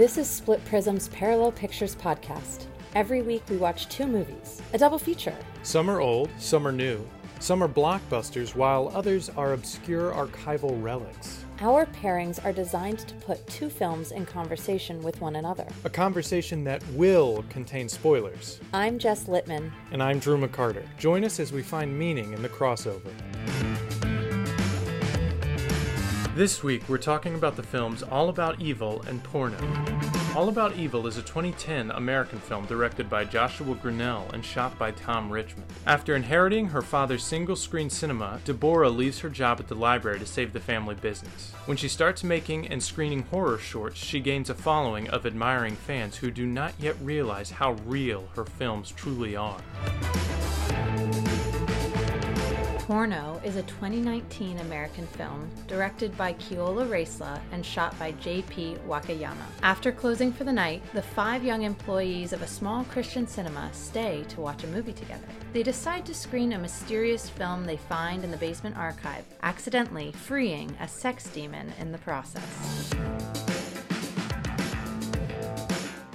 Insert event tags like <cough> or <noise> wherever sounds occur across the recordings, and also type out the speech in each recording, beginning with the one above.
This is Split Prism's Parallel Pictures podcast. Every week we watch two movies, a double feature. Some are old, some are new. Some are blockbusters, while others are obscure archival relics. Our pairings are designed to put two films in conversation with one another. A conversation that will contain spoilers. I'm Jess Littman. And I'm Drew McCarter. Join us as we find meaning in the crossover. This week, we're talking about the films All About Evil and Porno. All About Evil is a 2010 American film directed by Joshua Grannell and shot by Tom Richmond. After inheriting her father's single screen cinema, Deborah leaves her job at the library to save the family business. When she starts making and screening horror shorts, she gains a following of admiring fans who do not yet realize how real her films truly are. Porno is a 2019 American film directed by Keola Racela and shot by J.P. Wakayama. After closing for the night, the five young employees of a small Christian cinema stay to watch a movie together. They decide to screen a mysterious film they find in the basement archive, accidentally freeing a sex demon in the process.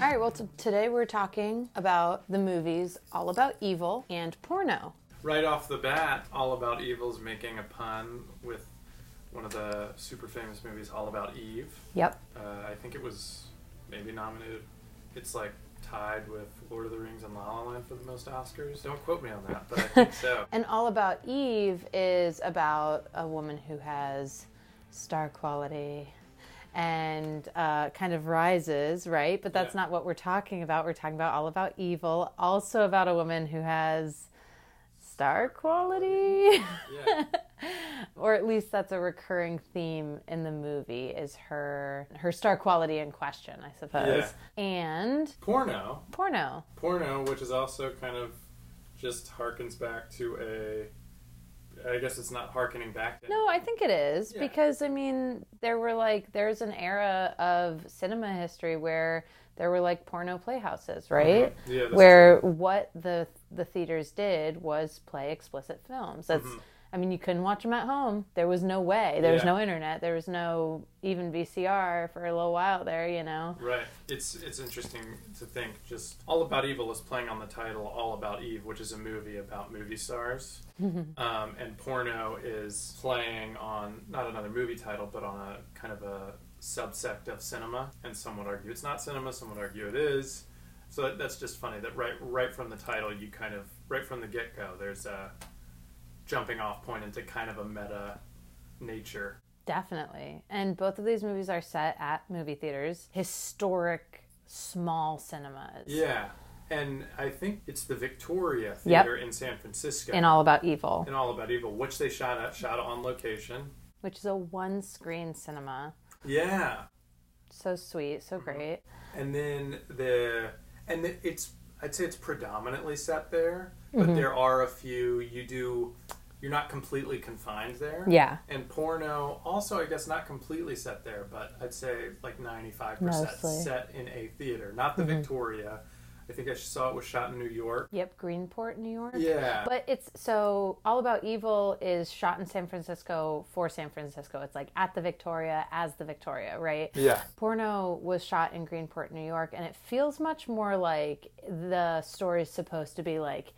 All right, well, t- today we're talking about the movies All About Evil and Porno right off the bat, All About Evil's making a pun with one of the super famous movies, All About Eve. Yep. Uh, I think it was maybe nominated. It's like tied with Lord of the Rings and La La Land for the most Oscars. Don't quote me on that, but I think so. <laughs> and All About Eve is about a woman who has star quality and uh, kind of rises, right? But that's yeah. not what we're talking about. We're talking about All About Evil, also about a woman who has star quality. Yeah. <laughs> or at least that's a recurring theme in the movie is her her star quality in question, I suppose. Yeah. And porno. Porno. Porno, which is also kind of just harkens back to a I guess it's not harkening back. To no, I think it is yeah. because I mean there were like there's an era of cinema history where there were like porno playhouses, right? Mm-hmm. Yeah, where true. what the the theaters did was play explicit films. That's mm-hmm. I mean, you couldn't watch them at home. There was no way. There yeah. was no internet. There was no even VCR for a little while there. You know. Right. It's it's interesting to think. Just All About Evil is playing on the title All About Eve, which is a movie about movie stars, <laughs> um, and Porno is playing on not another movie title, but on a kind of a subsect of cinema, and some would argue it's not cinema, some would argue it is. So that's just funny that right right from the title, you kind of right from the get go, there's a jumping off point into kind of a meta nature. Definitely, and both of these movies are set at movie theaters, historic small cinemas. Yeah. And I think it's the Victoria Theater yep. in San Francisco. In All About Evil. In All About Evil, which they shot at, shot on location. Which is a one screen cinema. Yeah. So sweet, so mm-hmm. great. And then the and it's I'd say it's predominantly set there, but mm-hmm. there are a few you do you're not completely confined there. Yeah. And porno also I guess not completely set there, but I'd say like 95% set in a theater, not the mm-hmm. Victoria I think I saw it was shot in New York. Yep, Greenport, New York. Yeah. But it's so All About Evil is shot in San Francisco for San Francisco. It's like at the Victoria as the Victoria, right? Yeah. Porno was shot in Greenport, New York, and it feels much more like the story is supposed to be like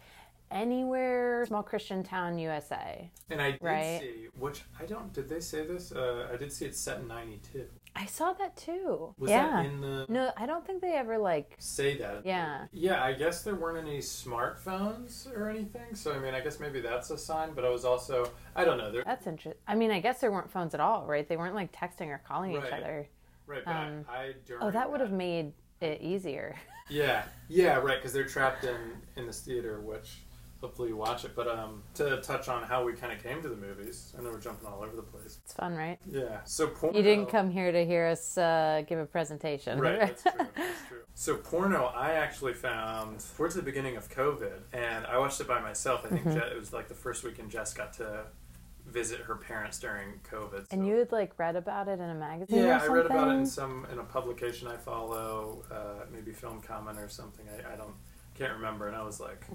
anywhere small Christian town USA. And I did right? see, which I don't, did they say this? Uh, I did see it set in 92. I saw that too. Was yeah. that in the? No, I don't think they ever like say that. Yeah. Yeah, I guess there weren't any smartphones or anything. So I mean, I guess maybe that's a sign. But I was also, I don't know. There... That's interesting. I mean, I guess there weren't phones at all, right? They weren't like texting or calling right. each other. Right. But um, I, I oh, that would have made it easier. <laughs> yeah. Yeah. Right. Because they're trapped in in this theater, which hopefully you watch it. But um, to touch on how we kind of came to the movies, I know we're jumping all over the place. It's fun, right? Yeah. So porno. You didn't come here to hear us uh, give a presentation, right? That's true. <laughs> That's true. So porno, I actually found towards the beginning of COVID, and I watched it by myself. I think mm-hmm. it was like the first weekend Jess got to visit her parents during COVID. So. And you had like read about it in a magazine? Yeah, I read about it in some in a publication I follow, uh, maybe Film Comment or something. I, I don't can't remember, and I was like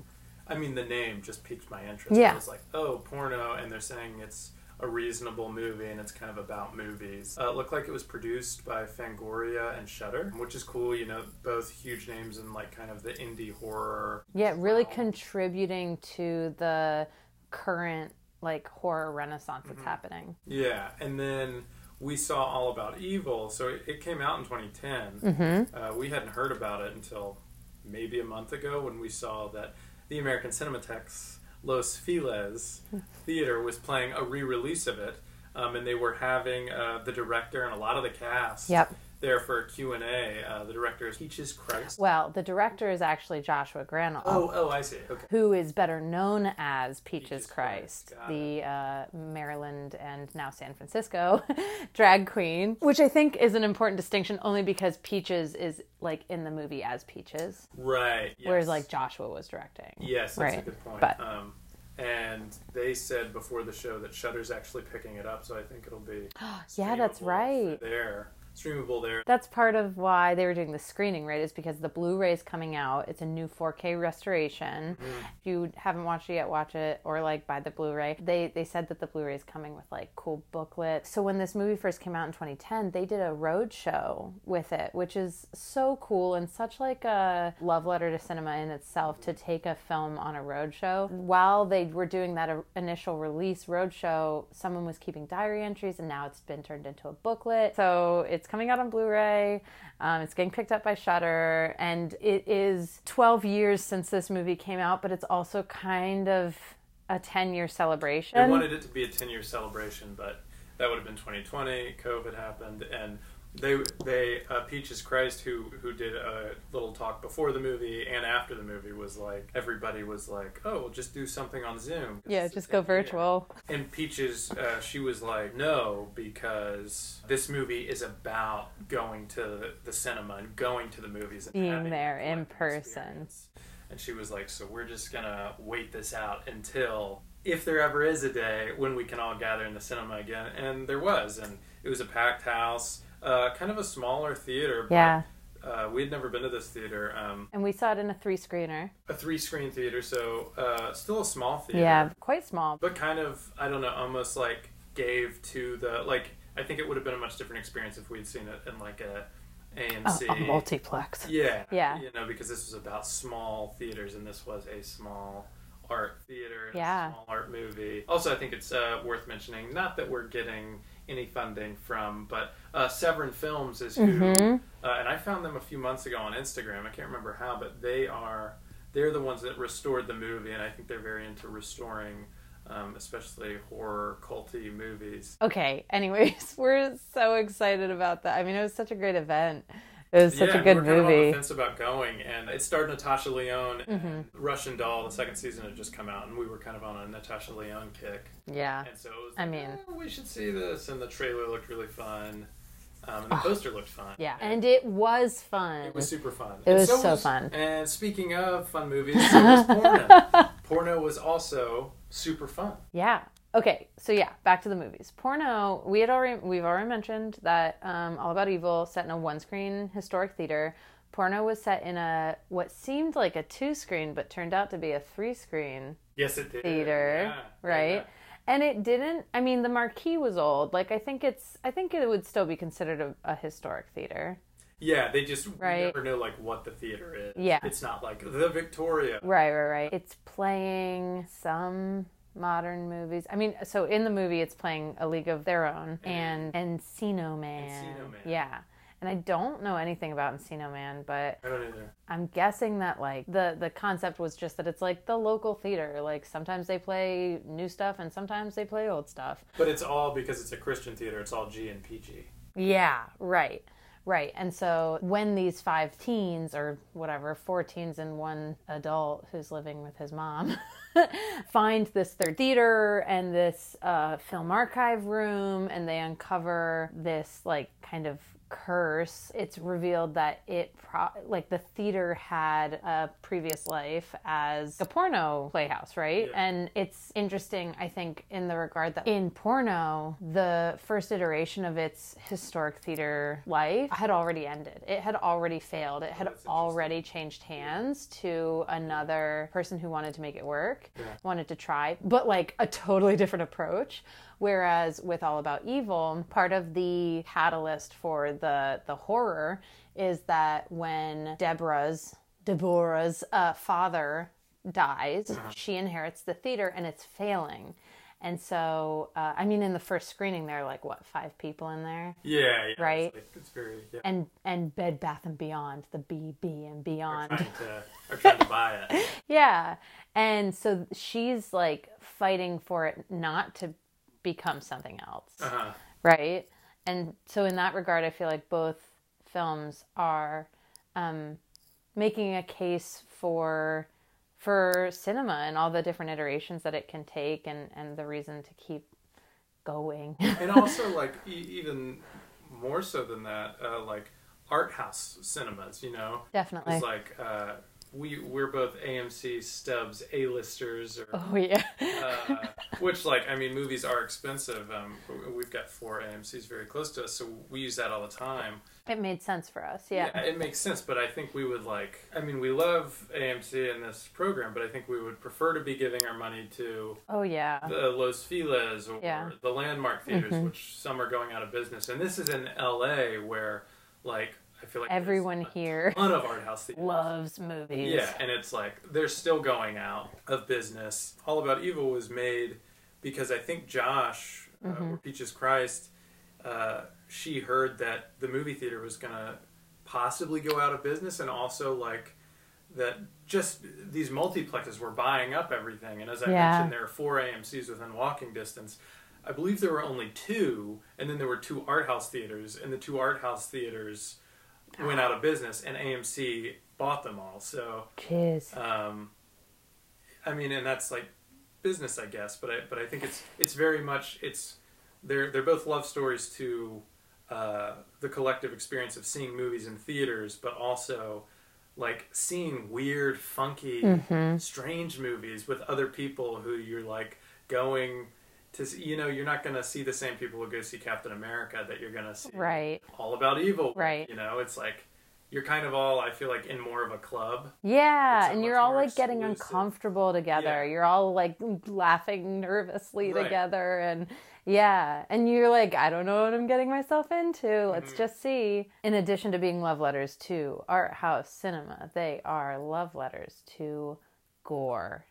I mean, the name just piqued my interest. Yeah. I was like, oh, porno, and they're saying it's a reasonable movie and it's kind of about movies. Uh, it looked like it was produced by Fangoria and Shudder, which is cool. You know, both huge names in like kind of the indie horror. Yeah, really contributing to the current like horror renaissance that's happening. Yeah, and then we saw All About Evil. So it, it came out in 2010. Mm-hmm. Uh, we hadn't heard about it until maybe a month ago when we saw that the American Cinematheque's Los Feliz <laughs> Theater was playing a re-release of it, um, and they were having uh, the director and a lot of the cast Yep. There for Q&A. Uh, the director is Peaches Christ. Well, the director is actually Joshua Grannell. Oh, oh, I see. Okay. who is better known as Peaches, Peaches Christ, Christ, the uh, Maryland and now San Francisco <laughs> drag queen, which I think is an important distinction only because Peaches is like in the movie as Peaches, Right. whereas like Joshua was directing. Yes, that's a good point. But- um, and they said before the show that Shudder's actually picking it up, so I think it'll be <gasps> Yeah, that's right. there, streamable there. That's part of why they were doing the screening, right? Is because the Blu-ray is coming out. It's a new 4K restoration. If you haven't watched it yet, watch it or like buy the Blu-ray. They they said that the Blu-ray is coming with like cool booklet. So when this movie first came out in 2010, they did a road show with it, which is so cool and such like a love letter to cinema in itself to take a film on a road show. While they were doing that uh, initial release road show, someone was keeping diary entries, and now it's been turned into a booklet. So it's coming out on Blu-ray. Um, it's getting picked up by Shudder, and it is 12 years since this movie came out, but it's also kind of a 10-year celebration. I wanted it to be a 10 year celebration, but that would have been 2020. COVID happened, and they they uh, Peaches Christ, who who did a little talk before the movie and after the movie, was like everybody was like, oh, we'll just do something on Zoom. yeah, just go 10th year. virtual. And Peaches, uh, she was like, no, because this movie is about going to the, cinema and going to the movies and Being there in person. experience. And she was like, so we're just gonna wait this out until if there ever is a day when we can all gather in the cinema again. And there was, and it was a packed house, uh, kind of a smaller theater. But, Yeah. Uh, we had never been to this theater. Um, And we saw it in a three-screener. a three-screen theater, so uh, still a small theater Yeah, quite small. but kind of I don't know, almost like gave to the like. I think it would have been a much different experience if we'd seen it in like a AMC. A, a multiplex. yeah, Yeah. You know, because this was about small theaters, and this was a small art theater, Yeah. a small art movie. Also, I think it's uh, worth mentioning, not that we're getting any funding from, but uh, Severin Films is who, Mhm. uh, and I found them a few months ago on Instagram. I can't remember how, but they are they're the ones that restored the movie, and I think they're very into restoring, um, especially horror culty movies. Okay, anyways, <laughs> we're so excited about that. I mean, it was such a great event. It was such yeah, a good we were kind of on the movie. fence about going, and it starred Natasha Lyonne Mm-hmm. Russian Doll. The second season had just come out, and we were kind of on a Natasha Lyonne kick, Yeah. and so it was. I mean- "Eh, we should see this, and the trailer looked really fun, um, and the poster looked fun. Ah. Yeah. And it was fun. It was super fun. It And was so fun. And speaking of fun movies, so was <laughs> Porno. Porno was also super fun. Yeah. Okay, so yeah, back to the movies. Porno. We had already we've already mentioned that um, All About Evil set in a one-screen historic theater. Porno was set in a what seemed like a two-screen, but turned out to be a three-screen Yes, it did. theater, Yeah, right? yeah. And it didn't. I mean, the marquee was old. Like I think it's. I think it would still be considered a, a historic theater. Yeah, they just Right. never know like what the theater is. Yeah. it's not like the Victoria. Right, right, right. It's playing some modern movies. I mean, so in the movie, it's playing A League of Their Own and Encino Man. Encino Man. Yeah. And I don't know anything about Encino Man, but I don't either. I'm guessing that like the the concept was just that it's like the local theater. Like sometimes they play new stuff and sometimes they play old stuff. But it's all because it's a Christian theater. It's all G and PG. Yeah, right. Right. And so when these five teens or whatever, four teens and one adult who's living with his mom <laughs> find this third theater and this uh, film archive room and they uncover this like kind of curse it's revealed that it pro- like the theater had a previous life as a porno playhouse right Yeah. and it's interesting i think in the regard that in porno the first iteration of its historic theater life had already ended it had already failed it had that's interesting. already changed hands to another person who wanted to make it work Yeah. wanted to try but like a totally different approach Whereas with All About Evil, part of the catalyst for the the horror is that when Deborah's Deborah's uh, father dies, she inherits the theater and it's failing. And so, uh, I mean, in the first screening, there are like what five people in there, Yeah, yeah. Right. It's, like, it's very yeah. and and Bed Bath and Beyond, the BB and Beyond. trying to are trying to buy it. <laughs> Yeah. And so she's like fighting for it not to become something else. Uh-huh. Right. And so, in that regard, I feel like both films are um, making a case for for cinema and all the different iterations that it can take and, and the reason to keep going. <laughs> and also like e- even more so than that, uh, like art house cinemas. You know, Definitely. it's like uh, we we're both AMC Stubs A-listers, or oh, yeah. uh, which like I mean, movies are expensive. Um, we've got four AMC's very close to us, so we use that all the time. It made sense for us. Yeah. it makes sense, but I think we would like. I mean, we love AMC and this program, but I think we would prefer to be giving our money to Oh, yeah. the Los Feliz or Yeah. the landmark theaters, Mhm. which some are going out of business. And this is in LA where, like, I feel like Everyone a here ton of art house theaters. loves movies. Yeah, and it's like they're still going out of business. All About Evil was made because I think Josh, uh, Mm-hmm. or Peaches Christ, uh, she heard that the movie theater was gonna possibly go out of business, and also like that just these multiplexes were buying up everything. And as I Yeah. mentioned, there are four AMC's within walking distance. I believe there were only two, and then there were two art house theaters, and the two art house theaters went out of business, and AMC bought them all. So, Jeez. um, I mean, and that's like business, I guess. But I, but I think it's it's very much it's they're they're both love stories to uh, the collective experience of seeing movies in theaters, but also like seeing weird, funky, Mm-hmm. strange movies with other people who you're like going to. see- You know, you're not going to see the same people who go see Captain America that you're going to see Right. all about evil. Right. You know, it's like you're kind of all I feel like in more of a club. Yeah, and you're all like getting exclusive- uncomfortable together. Yeah. You're all like laughing nervously Right. together and yeah, and you're like I don't know what I'm getting myself into. Let's Mm-hmm. just see. In addition to being love letters to art house cinema, they are love letters to gore.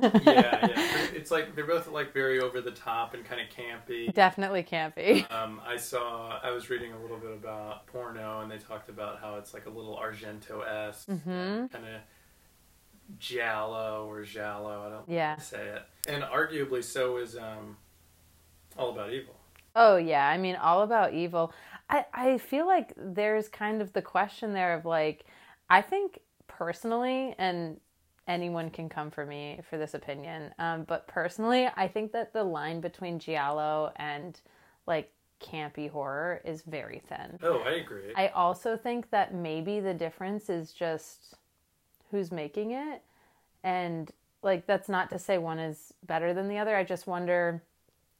Yeah, yeah. <laughs> It's like they're both like very over the top and kind of campy. Definitely can't. Um, I saw. I was reading a little bit about porno, and they talked about how it's like a little Argento esque, Mhm. kind of giallo or giallo. I don't know Yeah. how to say it. And arguably, so is um, All About Evil. Oh yeah, I mean all about evil. I I feel like there's kind of the question there of like I think personally and anyone can come for me for this opinion. Um but personally, I think that the line between giallo and like campy horror is very thin. Oh, I agree. I also think that maybe the difference is just who's making it. And like that's not to say one is better than the other. I just wonder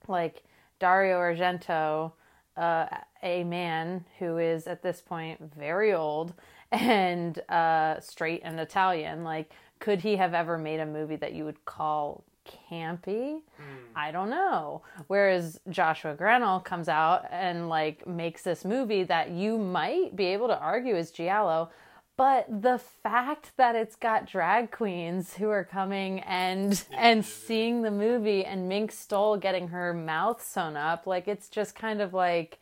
like Dario Argento, uh, a man who is at this point very old and uh, straight and Italian, like could he have ever made a movie that you would call campy? Hmm. I don't know. Whereas Joshua Grannell comes out and like makes this movie that you might be able to argue is giallo, but the fact that it's got drag queens who are coming and <laughs> and seeing the movie and Mink Stole getting her mouth sewn up, like it's just kind of like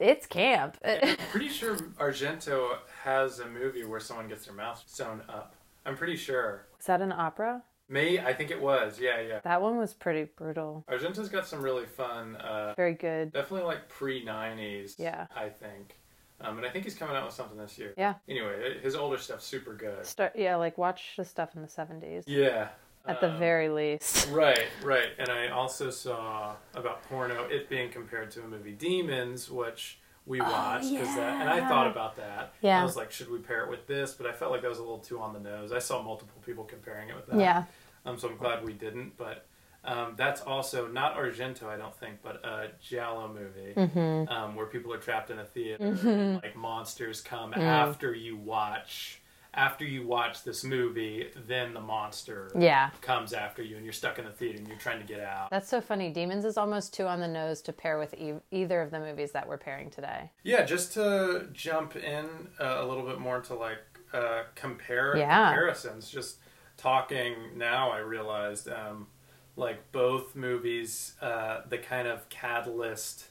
it's camp. I'm <laughs> pretty sure Argento has a movie where someone gets their mouth sewn up. I'm pretty sure. Is that an opera? May I think it was. Yeah, yeah. That one was pretty brutal. Argento's got some really fun. Uh, Very good. definitely like pre '90s. Yeah. I think. Um, and I think he's coming out with something this year. Yeah. Anyway, his older stuff's super good. Start yeah, like watch the stuff in the 70s Yeah. at the um, very least. <laughs> Right, right. And I also saw about porno it being compared to a movie Demons, which we watched because that, and I thought about that. Yeah. I was like, should we pair it with this? But I felt like that was a little too on the nose. I saw multiple people comparing it with that. Yeah. Um, so I'm glad we didn't. But um, that's also not Argento, I don't think, but a giallo movie Mm-hmm. um, where people are trapped in a theater and like monsters come after you watch after you watch this movie, then the monster Yeah. comes after you, and you're stuck in the theater and you're trying to get out. That's so funny. Demons is almost too on the nose to pair with e- either of the movies that we're pairing today. Yeah, just to jump in uh, a little bit more to like uh, compare Yeah. comparisons. Just talking now, I realized um, like both movies, uh, the kind of catalyst,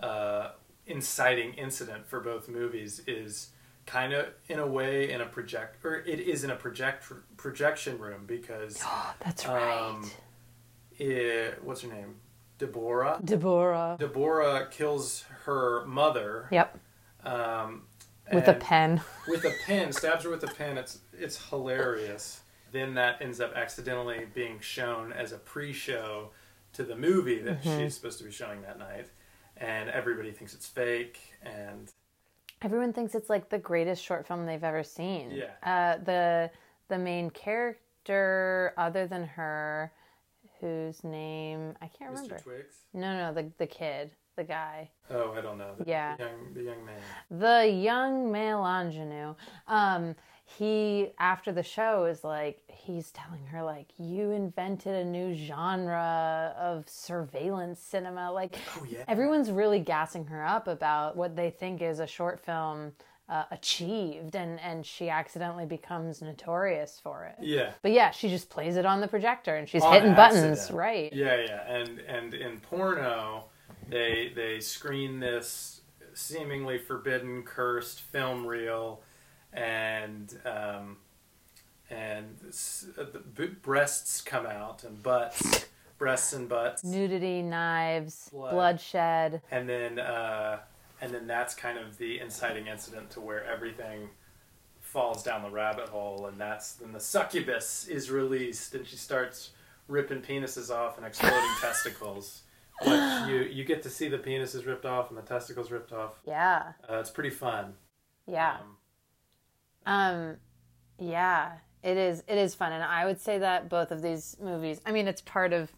uh, inciting incident for both movies is kind of in a way in a project or it is in a project projection room because <gasps> That's right. um, it, what's her name, Deborah. Deborah. Deborah kills her mother Yep. um, With a pen. <laughs> With a pen, stabs her with a pen. It's it's hilarious. Then that ends up accidentally being shown as a pre-show to the movie that Mm-hmm. she's supposed to be showing that night, and everybody thinks it's fake. And Everyone thinks it's like the greatest short film they've ever seen. Yeah. Uh, the the main character, other than her, whose name I can't remember. Mr. Twigs. No, no, the the kid, the guy, Oh, I don't know. The, Yeah. the young the young man. the young male ingenue. Um, he after the show is like he's telling her like you invented a new genre of surveillance cinema. Like Oh yeah. everyone's really gassing her up about what they think is a short film uh, achieved, and and she accidentally becomes notorious for it. Yeah. But yeah, she just plays it on the projector and she's On hitting buttons, right? Yeah, yeah, and and in porno, they they screen this seemingly forbidden, cursed film reel, and um, and uh, the breasts come out and butts, breasts and butts, Nudity, knives, Blood. bloodshed. and then uh, and then that's kind of the inciting incident to where everything falls down the rabbit hole, and that's then the succubus is released, and she starts ripping penises off and exploding <laughs> testicles. Which you you get to see the penises ripped off and the testicles ripped off. Yeah, Uh, it's pretty fun. yeah. Um, Um, yeah, it is. It is fun, and I would say that both of these movies. I mean, it's part of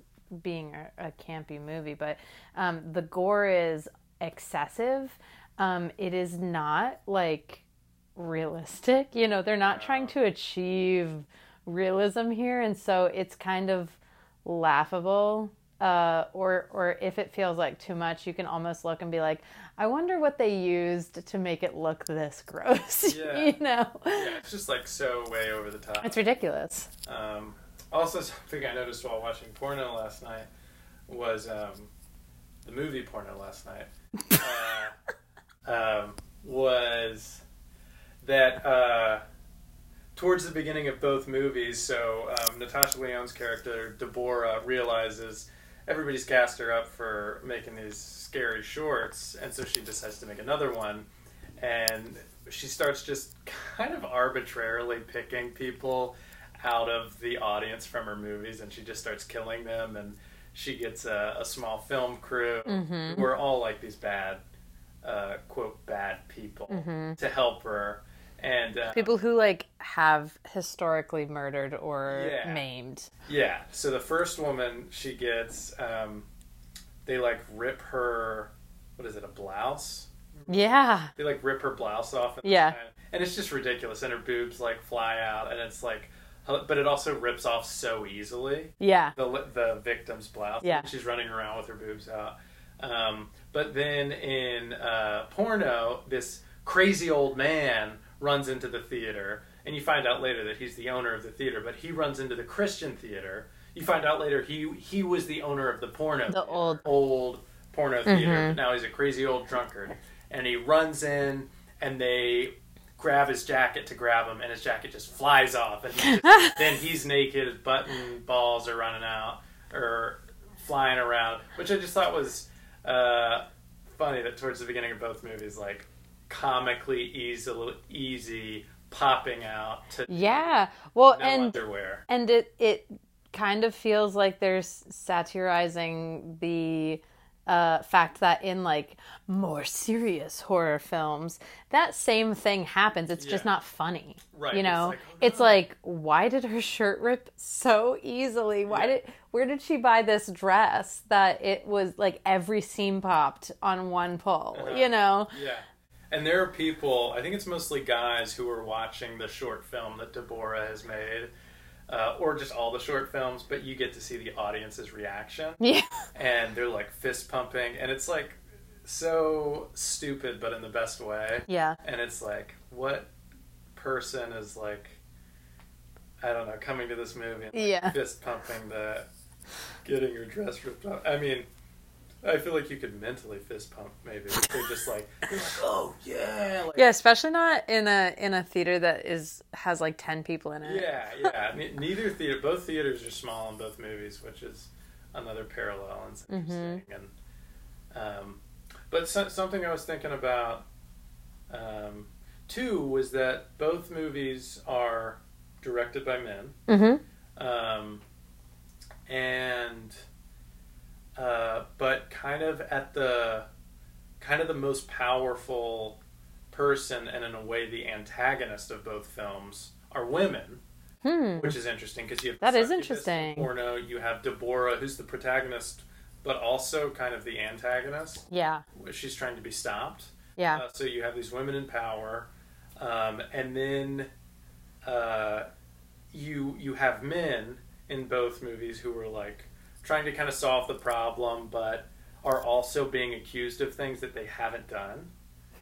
being a, a campy movie, but um, the gore is excessive. Um, it is not like realistic. You know, they're not trying to achieve realism here, and so it's kind of laughable. Uh, or, or if it feels like too much, you can almost look and be like, "I wonder what they used to make it look this <laughs> gross." <laughs> Yeah. you know, yeah, it's just like so way over the top. it's ridiculous. Um, also, <laughs> something I noticed while watching porno last night was um, the movie porno last night. Uh, um, was that uh, towards the beginning of both movies, so um, Natasha Lyonne's character Deborah realizes everybody's gassed her up for making these scary shorts, and so she decides to make another one, and she starts just <laughs> kind of arbitrarily picking people out of the audience from her movies, and she just starts killing them, and she gets a, a small film crew Mm-hmm. who are all like these bad, uh, quote, bad people to help her. And uh. People who like have historically murdered or Yeah. maimed. Yeah. So the first woman she gets, um, they like rip her. What is it? A blouse? Yeah. They like rip her blouse off. And Yeah. And it's just ridiculous, and her boobs like fly out, and it's like, but it also rips off so easily. Yeah. The the victim's blouse. Yeah. She's running around with her boobs out. Um, but then in uh, porno, this crazy old man runs into the theater, and you find out later that he's the owner of the theater. But he runs into the Christian theater. You find out later he he was the owner of the porno, The theater, old- old porno theater. But now he's a crazy old drunkard, and he runs in, and they grab his jacket to grab him, and his jacket just flies off, and he just, <laughs> then he's naked, his button balls are running out or flying around, which I just thought was uh, funny. That towards the beginning of both movies, like comically easy, easy popping out to Yeah. Well, no and underwear. and it it kind of feels like there's satirizing the uh, fact that in like more serious horror films, that same thing happens. It's just not funny. Right, You it's know, like, oh, it's like, why did her shirt rip so easily? Why Yeah. did where did she buy this dress that it was like every seam popped on one pull? Uh-huh. You know. Yeah. And there are people, I think it's mostly guys who are watching the short film that Deborah has made, uh, or just all the short films, but you get to see the audience's reaction. <laughs> Yeah. And they're like fist pumping, and it's like so stupid, but in the best way. Yeah. And it's like, what person is like, I don't know, coming to this movie and like, Yeah. fist pumping the getting your dress ripped off? I mean, I feel like you could mentally fist pump maybe. They're just like, they're like, oh yeah, like, Yeah, especially not in a in a theater that is has like ten people in it. yeah, yeah. Ne- neither theater, both theaters are small in both movies, which is another parallel and interesting. And um, but so, something I was thinking about um, too was that both movies are directed by men, Mm-hmm. um, and uh, but kind of at the kind of the most powerful person, and in a way, the antagonist of both films are women Hmm. which is interesting because you have That is interesting. Porno, you have Deborah, who's the protagonist, but also kind of the antagonist. Yeah. She's trying to be stopped. Yeah. Uh, so you have these women in power, um, and then uh, you you have men in both movies who are like trying to kind of solve the problem, but are also being accused of things that they haven't done.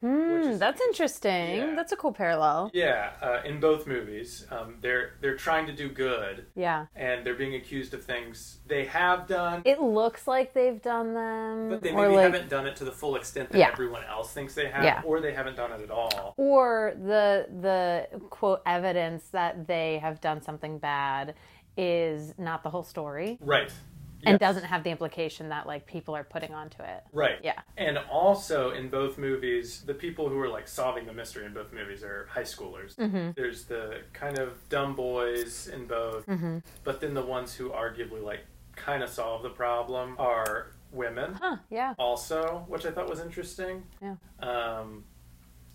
Hmm. That's interesting. Yeah. That's a cool parallel. Yeah, uh, in both movies, um, they're they're trying to do good, Yeah. and they're being accused of things they have done, It looks like they've done them, but they maybe like, haven't done it to the full extent that Yeah. everyone else thinks they have, Yeah. or they haven't done it at all. or the the quote evidence that they have done something bad is not the whole story Right. And Yes. doesn't have the implication that like people are putting onto it. Right. Yeah. And also in both movies, the people who are like solving the mystery in both movies are high schoolers. Mm-hmm. There's the kind of dumb boys in both, Mm-hmm. but then the ones who arguably like kind of solve the problem are women. Huh? Yeah. also, which I thought was interesting. Yeah. Um,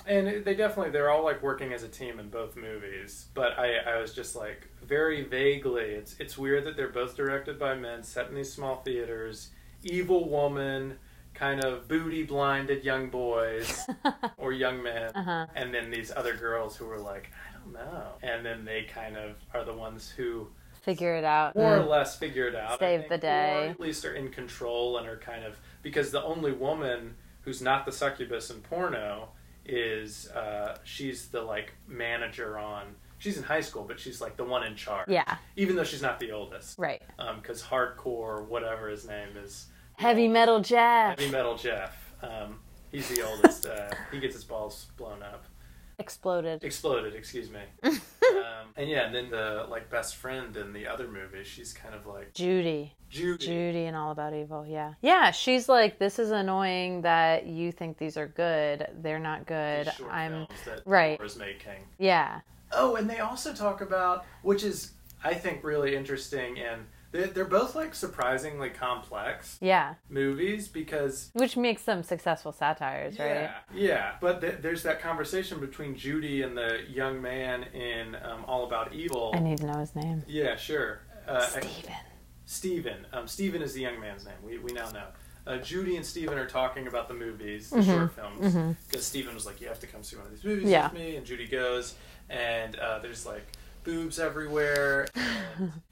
and they definitely they're all like working as a team in both movies. But I, I was just like very vaguely. It's it's weird that they're both directed by men, set in these small theaters. Evil woman, kind of booty blinded young boys <laughs> or young men, Uh-huh. and then these other girls who were like, I don't know. And then they kind of are the ones who Figure it out. more or Mm. less figure it out. Save think, the day. Or at least are in control and are kind of because the only woman who's not the succubus in porno is uh, she's the like manager on. She's in high school, but she's like the one in charge. Yeah. Even though she's not the oldest. Right. Because hardcore, whatever his name is, Heavy metal Jeff heavy metal Jeff. Um, he's the oldest. Uh, he gets his balls blown up. Exploded. Exploded, excuse me. <laughs> um, and yeah, and then the like best friend in the other movie, she's kind of like Judy. Judy. Judy and All About Evil, yeah. Yeah, she's like, this is annoying that you think these are good. They're not good. short I'm. films that right. Laura's making. Yeah. Oh, and they also talk about, which is I think really interesting, and they're, they're both like surprisingly complex Yeah. movies because Which makes them successful satires, right? yeah, yeah. But th- there's that conversation between Judy and the young man in um, All About Evil. I need to know his name. yeah, sure. Uh, Steven. Stephen. Um, Stephen is the young man's name. We, we now know. Uh, Judy and Stephen are talking about the movies, the Mhm. short films, because Stephen was like, "You have to come see one of these movies Yeah. with me," and Judy goes, and uh, there's like boobs everywhere, and <laughs>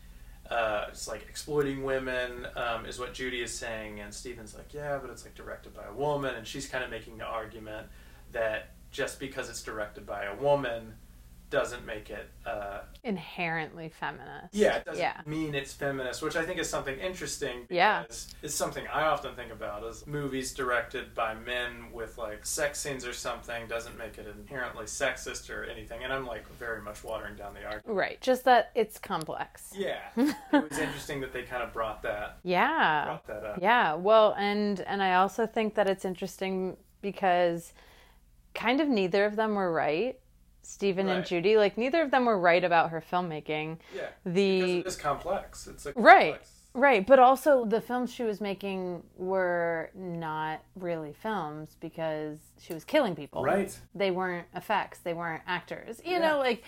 uh, it's like exploiting women um, is what Judy is saying, and Stephen's like, "Yeah, but it's like directed by a woman," and she's kind of making the argument that just because it's directed by a woman doesn't make it uh, Inherently feminist. yeah, it doesn't Yeah. mean it's feminist, which I think is something interesting. Yeah. It's something I often think about is movies directed by men with like sex scenes or something doesn't make it inherently sexist or anything. And I'm like very much watering down the argument. Right. Just that it's complex. Yeah, <laughs> it was interesting that they kind of brought that Yeah. brought that up. Yeah. Well, and and I also think that it's interesting because kind of neither of them were right. Stephen and Judy, like neither of them were right about her filmmaking. Yeah, The because it is complex. It's a Right. Right, but also the films she was making were not really films because she was killing people. Right. They weren't effects, they weren't actors. You Yeah. know, like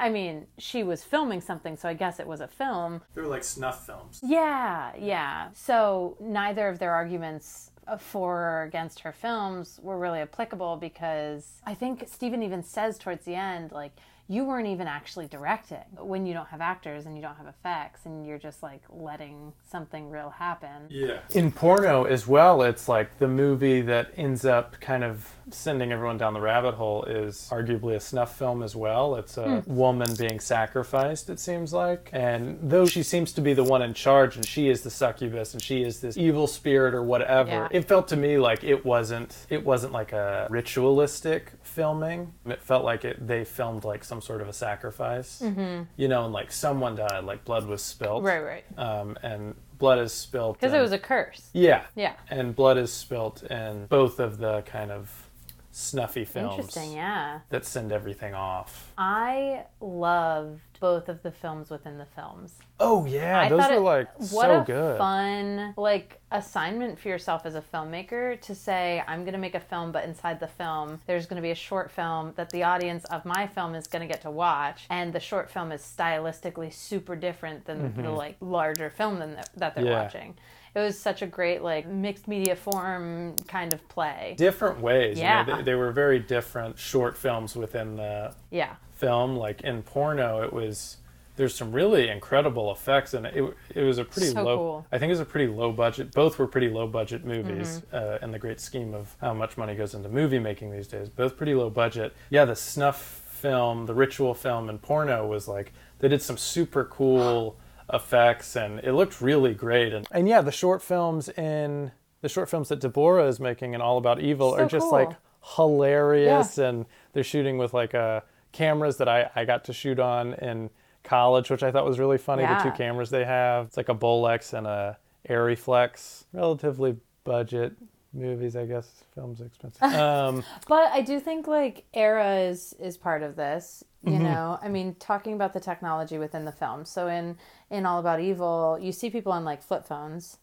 I mean, she was filming something, so I guess it was a film. They were like snuff films. Yeah, yeah. So neither of their arguments for or against her films were really applicable because I think Stephen even says towards the end, like, you weren't even actually directing when you don't have actors and you don't have effects and you're just like letting something real happen. Yeah. In porno as well, it's like the movie that ends up kind of sending everyone down the rabbit hole is arguably a snuff film as well. It's a hmm. woman being sacrificed, it seems like. And though she seems to be the one in charge and she is the succubus and she is this evil spirit or whatever, Yeah. it felt to me like it wasn't it wasn't like a ritualistic filming. It felt like it they filmed like some sort of a sacrifice. Mm-hmm. You know, and like someone died, like blood was spilled. Right, right. Um, and blood is spilt. Because it was a curse. yeah. Yeah. And blood is spilt in both of the kind of snuffy films Interesting, yeah. that send everything off. I loved both of the films within the films. Oh yeah, I those thought were it- like what so a good. fun like assignment for yourself as a filmmaker to say I'm going to make a film but inside the film there's going to be a short film that the audience of my film is going to get to watch and the short film is stylistically super different than the like larger film than that they're Mm-hmm. Yeah. watching. It was such a great like mixed media form kind of play. Different ways. you know, Yeah. they, they were very different short films within the Yeah. film. Like in porno, it was there's some really incredible effects, and it it was a pretty So low. cool. I think it was a pretty low budget. Both were pretty low budget movies Mm-hmm. uh, in the great scheme of how much money goes into movie making these days. Both pretty low budget. Yeah, the snuff film, the ritual film, and porno was like they did some super cool <gasps> effects, and it looked really great. And and yeah, the short films in the short films that Deborah is making in All About Evil So are just cool. like hilarious and they're shooting with like uh, cameras that I, I got to shoot on in college which i thought was really funny the two cameras they have it's like a bolex and a Arriflex relatively budget movies i guess films are expensive <laughs> um, But I do think like era is is part of this. You Mm-hmm. know, I mean, talking about the technology within the film. So in in All About Evil, you see people on like flip phones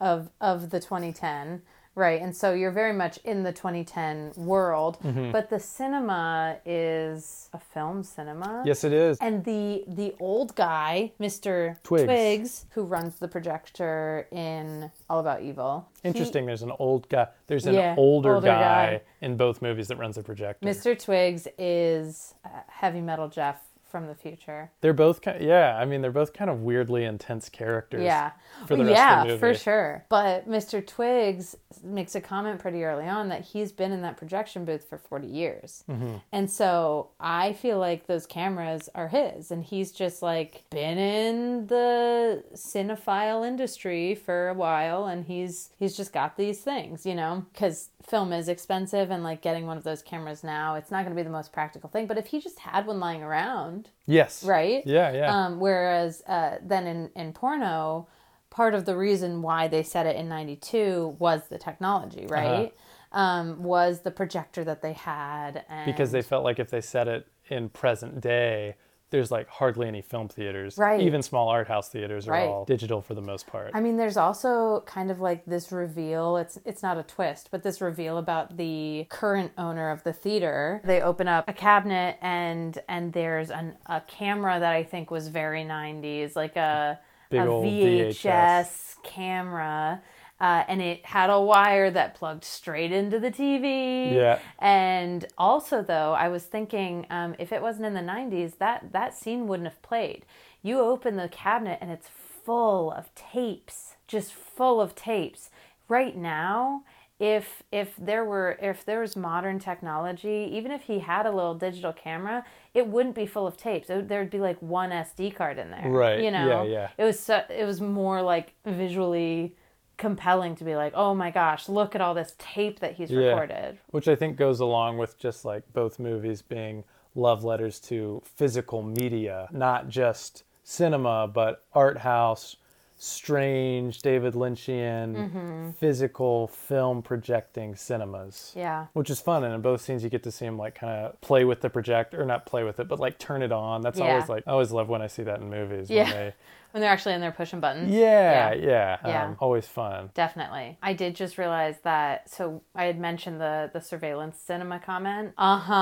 of of the 2010, right? And so you're very much in the 2010 world. Mm-hmm. But the cinema is a film cinema. yes it is And the the old guy, Mr. Twiggs. who runs the projector in All About Evil. he- interesting there's an old guy there's an Yeah, older, older guy, guy. in both movies that runs a projector Mr. Twigs is uh, heavy metal Jeff from the future. they're both kind yeah i mean they're both kind of weirdly intense characters Yeah. for the rest yeah, of the movie for sure. But Mr. Twigs makes a comment pretty early on that he's been in that projection booth for 40 years. Mm-hmm. And so I feel like those cameras are his and he's just like been in the cinephile industry for a while and he's he's just got these things, you know, cuz film is expensive and like getting one of those cameras now, it's not going to be the most practical thing, but if he just had one lying around, yes right? yeah yeah Um, whereas uh, then in, in porno, part of the reason why they said it in 92 was the technology, Uh-huh. right? Um, was the projector that they had. And because they felt like if they said it in present day there's like hardly any film theaters Right. even small art house theaters are Right. all digital for the most part I mean, there's also kind of like this reveal. It's it's not a twist, but this reveal about the current owner of the theater. They open up a cabinet and and there's an, a camera that I think was very 90s, like a Big a VHS, VHS. camera. Uh, and it had a wire that plugged straight into the TV. Yeah. And also, though, I was thinking um, if it wasn't in the 90s, that, that scene wouldn't have played. You open the cabinet and it's full of tapes, just full of tapes. Right now, if if there were if there was modern technology, even if he had a little digital camera, it wouldn't be full of tapes. It there'd be like one SD card in there. Right. You know. Yeah, yeah. It was so, it was more like visually compelling to be like, oh my gosh, look at all this tape that he's Yeah. recorded. which i think goes along with just like both movies being love letters to physical media not just cinema but art house strange david lynchian Mm-hmm. physical film projecting cinemas Yeah. which is fun and in both scenes you get to see him like kind of play with the projector or not play with it but like turn it on that's Yeah. always like i always love when i see that in movies when Yeah. they- <laughs> When they're actually in there pushing buttons. yeah yeah, Yeah. Um, always fun Definitely. I did just realize that so I had mentioned the the surveillance cinema comment. Uh-huh.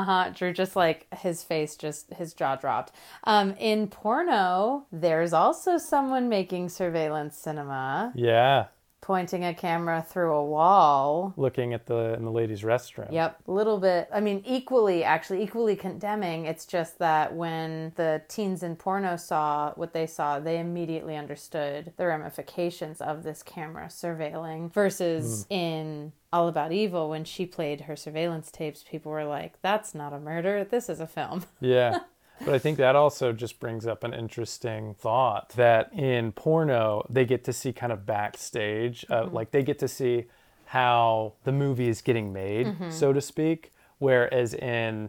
Uh-huh. Drew just like his face just his jaw dropped. Um in porno, there's also someone making surveillance cinema. yeah pointing a camera through a wall. looking at the in the ladies' restroom. Yep, a little bit. I mean, equally, actually, equally condemning. It's just that when the teens in porno saw what they saw, they immediately understood the ramifications of this camera surveilling. Versus hmm. in All About Evil, when she played her surveillance tapes, people were like, "That's not a murder. This is a film." Yeah. <laughs> But I think that also just brings up an interesting thought that in porno, they get to see kind of backstage, uh, Mm-hmm. like they get to see how the movie is getting made, Mm-hmm. so to speak. Whereas in,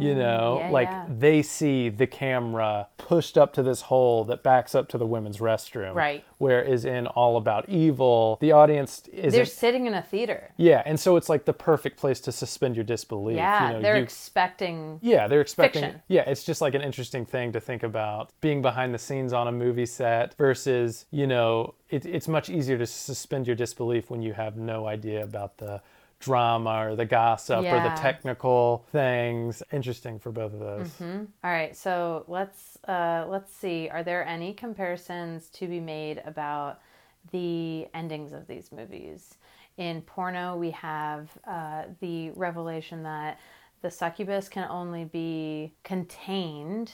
you oh, know, Oh, yeah, like yeah. they see the camera pushed up to this hole that backs up to the women's restroom. Right. Whereas in All About Evil, the audience isn't. They're sitting in a theater. yeah, and so it's like the perfect place to suspend your disbelief. Yeah, you know, they're you- expecting. yeah, they're expecting. Fiction. Yeah, it's just like an interesting thing to think about being behind the scenes on a movie set versus, you know, it, it's much easier to suspend your disbelief when you have no idea about the drama or the gossip or the technical things. Interesting for both of those. All right, so let's uh, let's see. Are there any comparisons to be made about the endings of these movies? In porno, we have uh, the revelation that the succubus can only be contained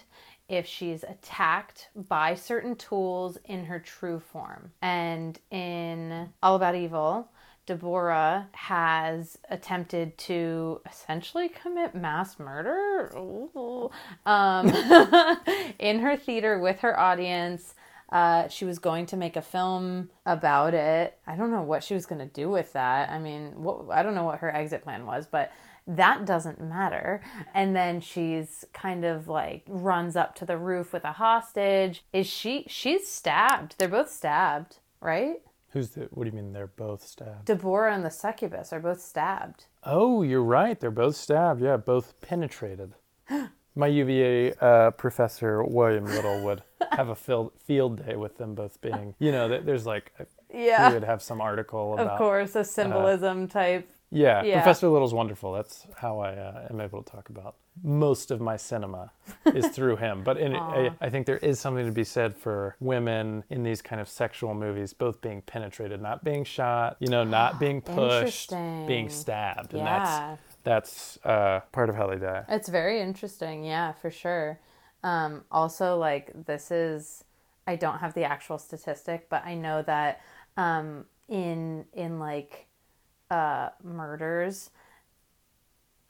if she's attacked by certain tools in her true form. And in All About Evil, Deborah has attempted to essentially commit mass murder um, <laughs> in her theater with her audience. Uh, she was going to make a film about it. I don't know what she was going to do with that. I mean, what, I don't know what her exit plan was, but that doesn't matter. And then she's kind of like runs up to the roof with a hostage. Is she? She's stabbed. They're both stabbed, right? Who's the, what do you mean they're both stabbed? Deborah and the succubus are both stabbed. Oh, you're right. They're both stabbed. Yeah, both penetrated. <gasps> My UVA uh, professor, William Little, would <laughs> have a field, field day with them both being, you know, there's like, he Yeah, we would have some article about of course, a symbolism type. Yeah, Yeah. Professor Little's wonderful. That's how I uh, am able to talk about most of my cinema <laughs> is through him. But in, I, I think there is something to be said for women in these kind of sexual movies, both being penetrated, not being shot, you know, not <gasps> being pushed, being stabbed, and that's that's uh, part of how they die. It's very interesting, yeah, for sure. Um, also, like this is, I don't have the actual statistic, but I know that um, in in like uh, murders,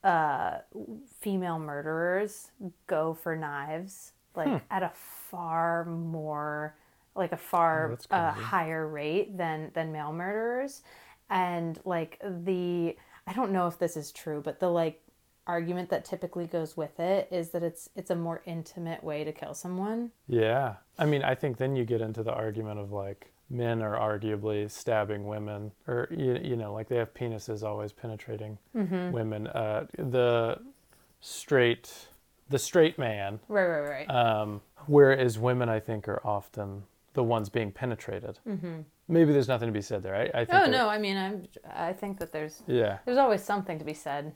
uh, female murderers go for knives like at a far more like a far Oh, uh, higher rate than than male murderers. And like the i don't know if this is true but the like argument that typically goes with it is that it's it's a more intimate way to kill someone. Yeah, I mean, I think then you get into the argument of like men are arguably stabbing women, or you, you know, like they have penises always penetrating women. Uh, the straight, the straight man, right right right um, whereas women, I think, are often the ones being penetrated. Mm-hmm. Maybe there's nothing to be said there. I, I think. oh no i mean i'm i think that there's Yeah, there's always something to be said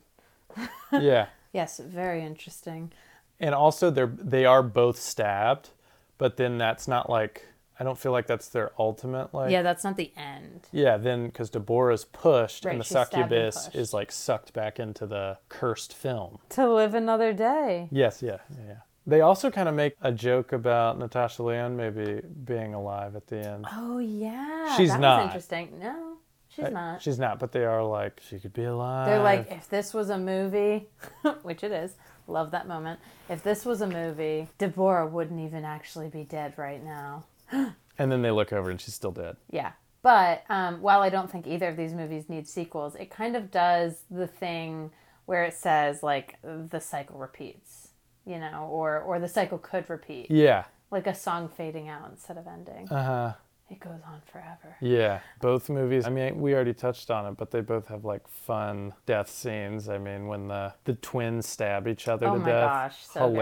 <laughs> yeah, yes very interesting and also they're they are both stabbed, but then that's not like I don't feel like that's their ultimate like. yeah that's not the end Yeah, then because Deborah's pushed Right, and the she's stabbed and succubus is like sucked back into the cursed film. to live another day Yes, yeah, yeah. yeah. They also kind of make a joke about Natasha Lyonne maybe being alive at the end. oh yeah She's that not. was interesting no she's Uh, not She's not, but they are like she could be alive. They're like, if this was a movie, <laughs> which it is, love that moment. If this was a movie, Deborah wouldn't even actually be dead right now. <gasps> and then they look over and she's still dead. Yeah. But um, while I don't think either of these movies need sequels, it kind of does the thing where it says, like, the cycle repeats, you know, or, or the cycle could repeat, Yeah. like a song fading out instead of ending. Uh huh. It goes on forever. Yeah, both movies. I mean, we already touched on it, but they both have like fun death scenes. I mean, when the the twins stab each other Oh to my death, gosh, so good.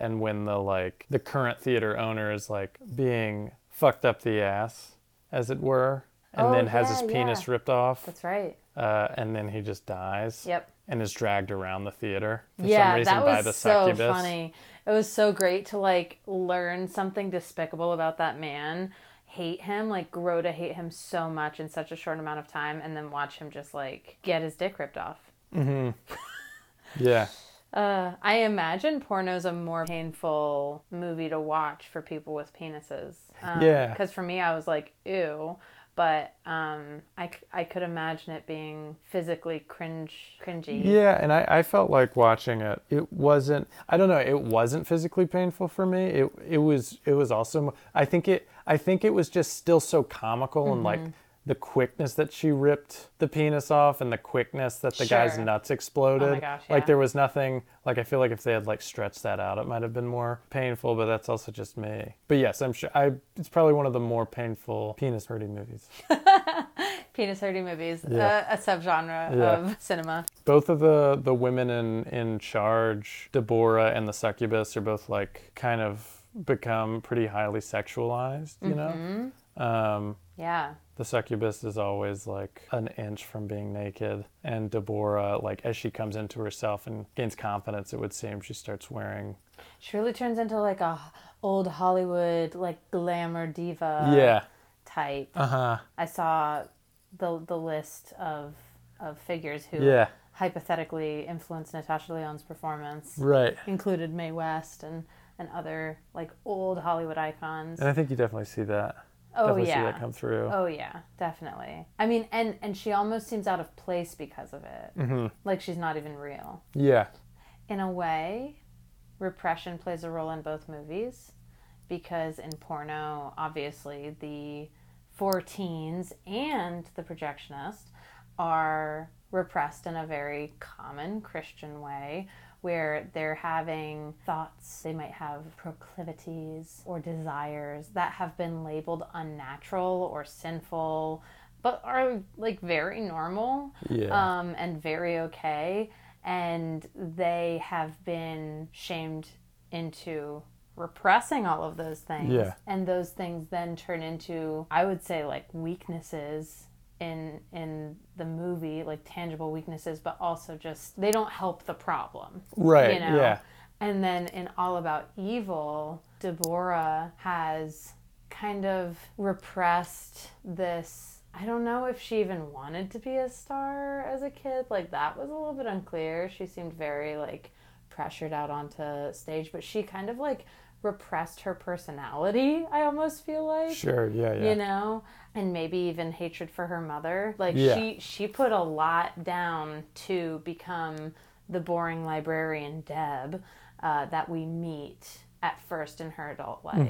And when the like the current theater owner is like being fucked up the ass, as it were, and Oh, then has yeah, his penis yeah. ripped off, That's right. uh, and then he just dies. Yep. And is dragged around the theater for some yeah, reason that by was the so succubus. funny. It was so great to like learn something despicable about that man. hate him, like grow to hate him so much in such a short amount of time, and then watch him just like get his dick ripped off. Mm-hmm. <laughs> Yeah. Uh, I imagine porno's a more painful movie to watch for people with penises. Um, Yeah. Because for me, I was like, ew. But um, I, I could imagine it being physically cringe, cringy. Yeah, and I, I felt like watching it. It wasn't. I don't know. It wasn't physically painful for me. It it was. It was also. I think it. I think it was just still so comical and like Mm-hmm. The quickness that she ripped the penis off and the quickness that the guy's Sure. Oh nuts exploded. gosh, Like there was nothing. Like I feel like if they had like stretched that out, it might have been more painful. But that's also just me. But yes, I'm sure. I. It's probably one of the more painful penis hurting movies. <laughs> Penis hurting movies, Yeah. uh, a subgenre Yeah. of cinema. both of the the women in in charge deborah and the succubus are both like kind of become pretty highly sexualized you know um Yeah. The succubus is always like an inch from being naked and deborah like as she comes into herself and gains confidence it would seem she starts wearing She really turns into like a old Hollywood, like glamour diva yeah. type. uh-huh. I saw the the list of of figures who yeah. hypothetically influenced Natasha Lyonne's performance, right. Included Mae West and and other like old Hollywood icons. and i think you definitely see that Oh definitely see yeah. that come through Oh yeah, definitely. I mean, and and she almost seems out of place because of it. hmm Like she's not even real. yeah In a way, repression plays a role in both movies because in porno, obviously the four teens and the projectionist are repressed in a very common Christian way where they're having thoughts, they might have proclivities or desires that have been labeled unnatural or sinful, but are like very normal yeah um, and very okay. And they have been shamed into repressing all of those things. Yeah. And those things then turn into, I would say, like weaknesses in in the movie, like tangible weaknesses, but also just they don't help the problem. right You know? yeah And then in All About Evil, Deborah has kind of repressed this. I don't know if she even wanted to be a star as a kid. Like, that was a little bit unclear. She seemed very, like, pressured out onto stage, but she kind of, like, repressed her personality, I almost feel like sure yeah yeah. you know? And maybe even hatred for her mother. Like Yeah. she she put a lot down to become the boring librarian deb uh, that we meet at first in her adult life.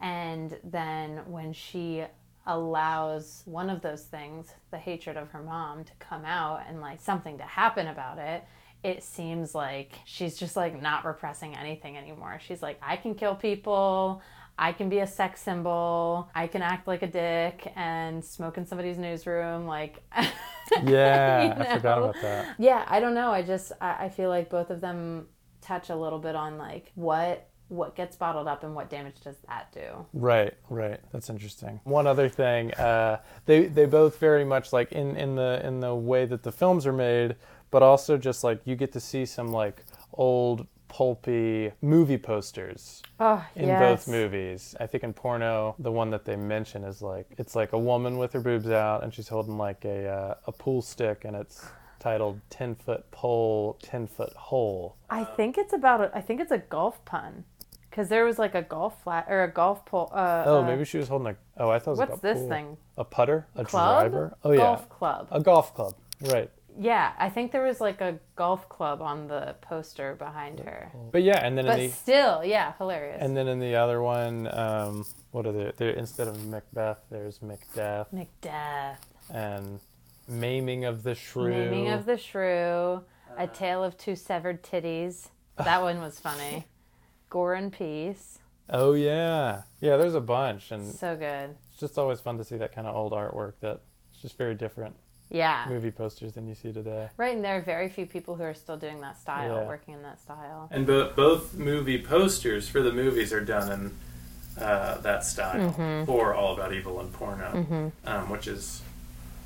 And then when she allows one of those things the hatred of her mom to come out and like something to happen about it it seems like she's just like not repressing anything anymore. She's like, I can kill people. I can be a sex symbol. I can act like a dick and smoke in somebody's newsroom. Like, <laughs> yeah you i forgot about that yeah, I don't know. I just I, I feel like both of them touch a little bit on like what what gets bottled up and what damage does that do. Right, right. That's interesting. One other thing, uh, they they both very much like in in the in the way that the films are made, but also just like you get to see some like old pulpy movie posters Oh, in both movies. I think in porno, the one that they mention is like it's like a woman with her boobs out and she's holding like a uh, a pool stick and it's titled 10 foot pole 10 foot hole I think it's about a, I think it's a golf pun. Cuz there was like a golf flat or a golf pole uh, oh uh, maybe she was holding a oh i thought it was what's a this pool. thing? a putter a Club? driver oh yeah A Golf club. a golf club right Yeah, I think there was like a golf club on the poster behind her. But yeah, and then But in the still, yeah, hilarious. and then in the other one, um, what are they? There instead of Macbeth, there's Macbeth Macbeth. and Maiming of the Shrew. Naming of the Shrew. A Tale of Two Severed Titties. That one was funny. <laughs> Gore and Peace. oh yeah, yeah. There's a bunch, and So good. it's just always fun to see that kind of old artwork that it's just very different Yeah. movie posters than you see today. Right, and there are very few people who are still doing that style, Yeah. working in that style. And bo- both movie posters for the movies are done in uh, that style for All About Evil and Porno, um, which is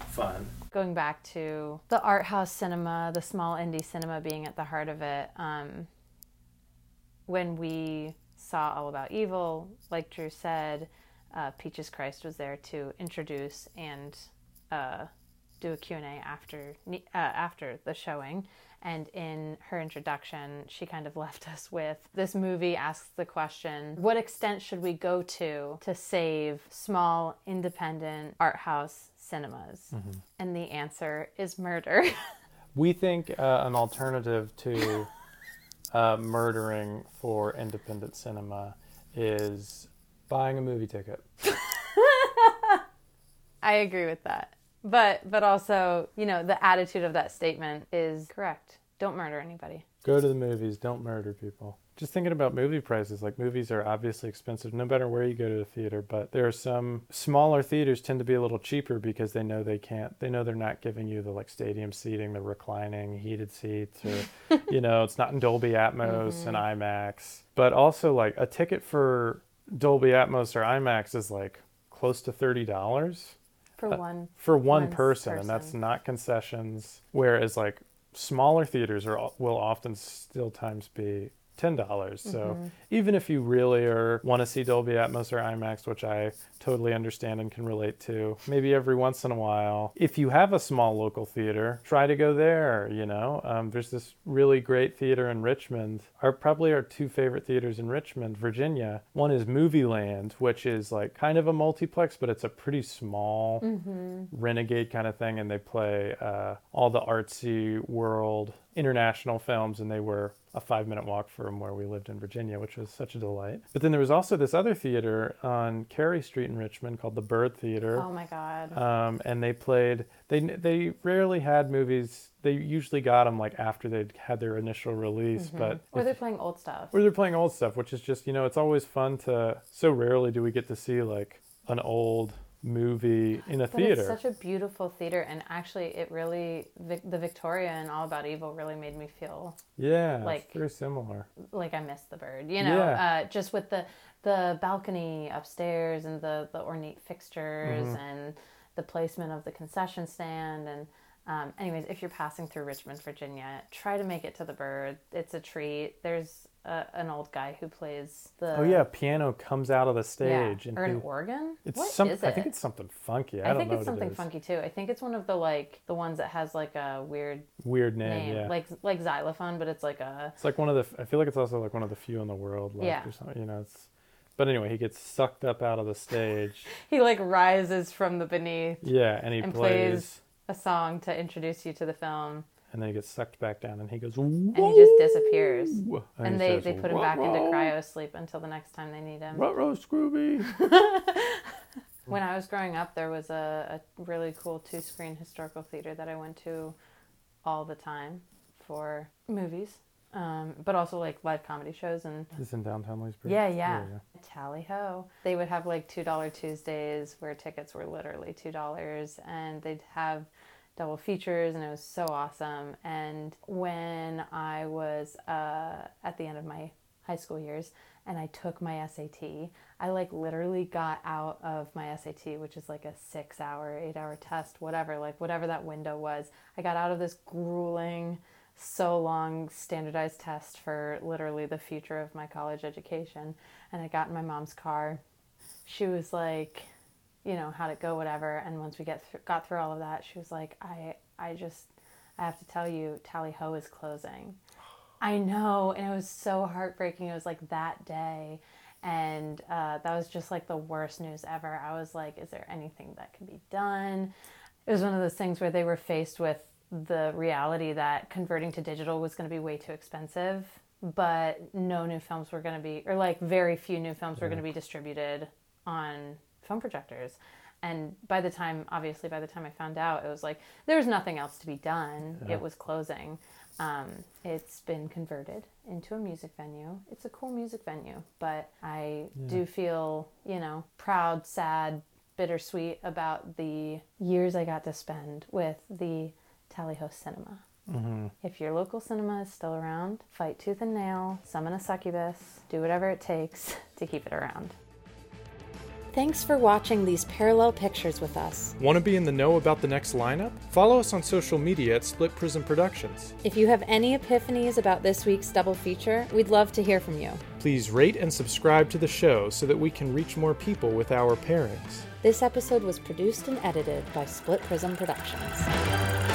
fun. Going back to the art house cinema, the small indie cinema being at the heart of it, um, when we saw All About Evil, like Drew said, uh, Peaches Christ was there to introduce and uh, do a Q&A after uh, after the showing and in her introduction she kind of <laughs> left us with this movie asks the question what extent should we go to to save small independent art house cinemas mm-hmm. and the answer is murder <laughs> we think uh, an alternative to <laughs> uh, murdering for independent cinema is buying a movie ticket I agree with that. But but also, you know, the attitude of that statement is correct. Don't murder anybody. Go to the movies, don't murder people. Just thinking about movie prices, like movies are obviously expensive no matter where you go to the theater, but there are some smaller theaters tend to be a little cheaper because they know they can't they know they're not giving you the like stadium seating, the reclining heated seats or <laughs> you know, it's not in Dolby Atmos mm-hmm. and IMAX. But also like a ticket for Dolby Atmos or IMAX is like close to thirty dollars for uh, one for one person, person, and that's not concessions. Whereas like smaller theaters are will often still times be ten dollars. So mm-hmm. even if you really are want to see Dolby Atmos or IMAX, which I totally understand and can relate to, maybe every once in a while, if you have a small local theater, try to go there. You know, um, there's this really great theater in Richmond. Our probably our two favorite theaters in Richmond, Virginia. One is Movieland, which is like kind of a multiplex, but it's a pretty small mm-hmm. renegade kind of thing, and they play uh, all the artsy world international films, and they were a five minute walk from where we lived in Virginia, which was such a delight. But then there was also this other theater on Cary Street in Richmond called the Byrd Theater. Oh my God. Um, and they played, they, they rarely had movies. They usually got them like after they'd had their initial release, mm-hmm. but or they're playing old stuff. Or they're playing old stuff, which is just you know it's always fun to. So rarely do we get to see like an old movie in a but theater. It's such a beautiful theater, and actually, it really the Victoria and All About Evil really made me feel yeah, like very similar. Like I missed the Byrd, you know, yeah. uh, just with the the balcony upstairs and the the ornate fixtures mm-hmm. and the placement of the concession stand and. Um, anyways, if you're passing through Richmond, Virginia, try to make it to the Byrd. It's a treat. There's uh, an old guy who plays the. Oh yeah, piano comes out of the stage yeah. and or an he, organ. It's what some. Is it? I think it's something funky. I, I think it's something it funky too. I think it's one of the like the ones that has like a weird weird name, name. yeah, like like xylophone, but it's like a. It's like one of the. I feel like it's also like one of the few in the world left yeah. or something. You know, it's. But anyway, he gets sucked up out of the stage. <laughs> he like rises from the beneath. Yeah, and he and plays, plays a song to introduce you to the film and then he gets sucked back down and he goes Whoa! and he just disappears and, and they, says, they put him back into cryo sleep until the next time they need him Ruh-roh, Scrooby <laughs> when i was growing up there was a, a really cool two-screen historical theater that i went to all the time for movies um, but also like live comedy shows and this in downtown Leesburg. Yeah, yeah, yeah, yeah. Tally ho! They would have like two dollar Tuesdays where tickets were literally two dollars, and they'd have double features and it was so awesome. And when I was uh, at the end of my high school years and I took my SAT, I like literally got out of my SAT, which is like a six hour, eight hour test, whatever, like whatever that window was. I got out of this grueling, so long standardized test for literally the future of my college education. And I got in my mom's car. She was like, you know, how'd it go, whatever. And once we get th- got through all of that, she was like, I, I just, I have to tell you, Tally Ho is closing. I know, and it was so heartbreaking. It was like that day, and uh, that was just like the worst news ever. I was like, is there anything that can be done? It was one of those things where they were faced with the reality that converting to digital was going to be way too expensive, but no new films were going to be, or like very few new films were going to be distributed on film projectors. And by the time, obviously, by the time I found out, it was like there was nothing else to be done. Yeah. It was closing. Um, it's been converted into a music venue. It's a cool music venue, but I yeah. do feel, you know, proud, sad, bittersweet about the years I got to spend with the Tally Ho Cinema. Mm-hmm. If your local cinema is still around, fight tooth and nail, summon a succubus, do whatever it takes <laughs> to keep it around. Thanks for watching these parallel pictures with us. Want to be in the know about the next lineup? Follow us on social media at Split Prism Productions. If you have any epiphanies about this week's double feature, we'd love to hear from you. Please rate and subscribe to the show so that we can reach more people with our pairings. This episode was produced and edited by Split Prism Productions.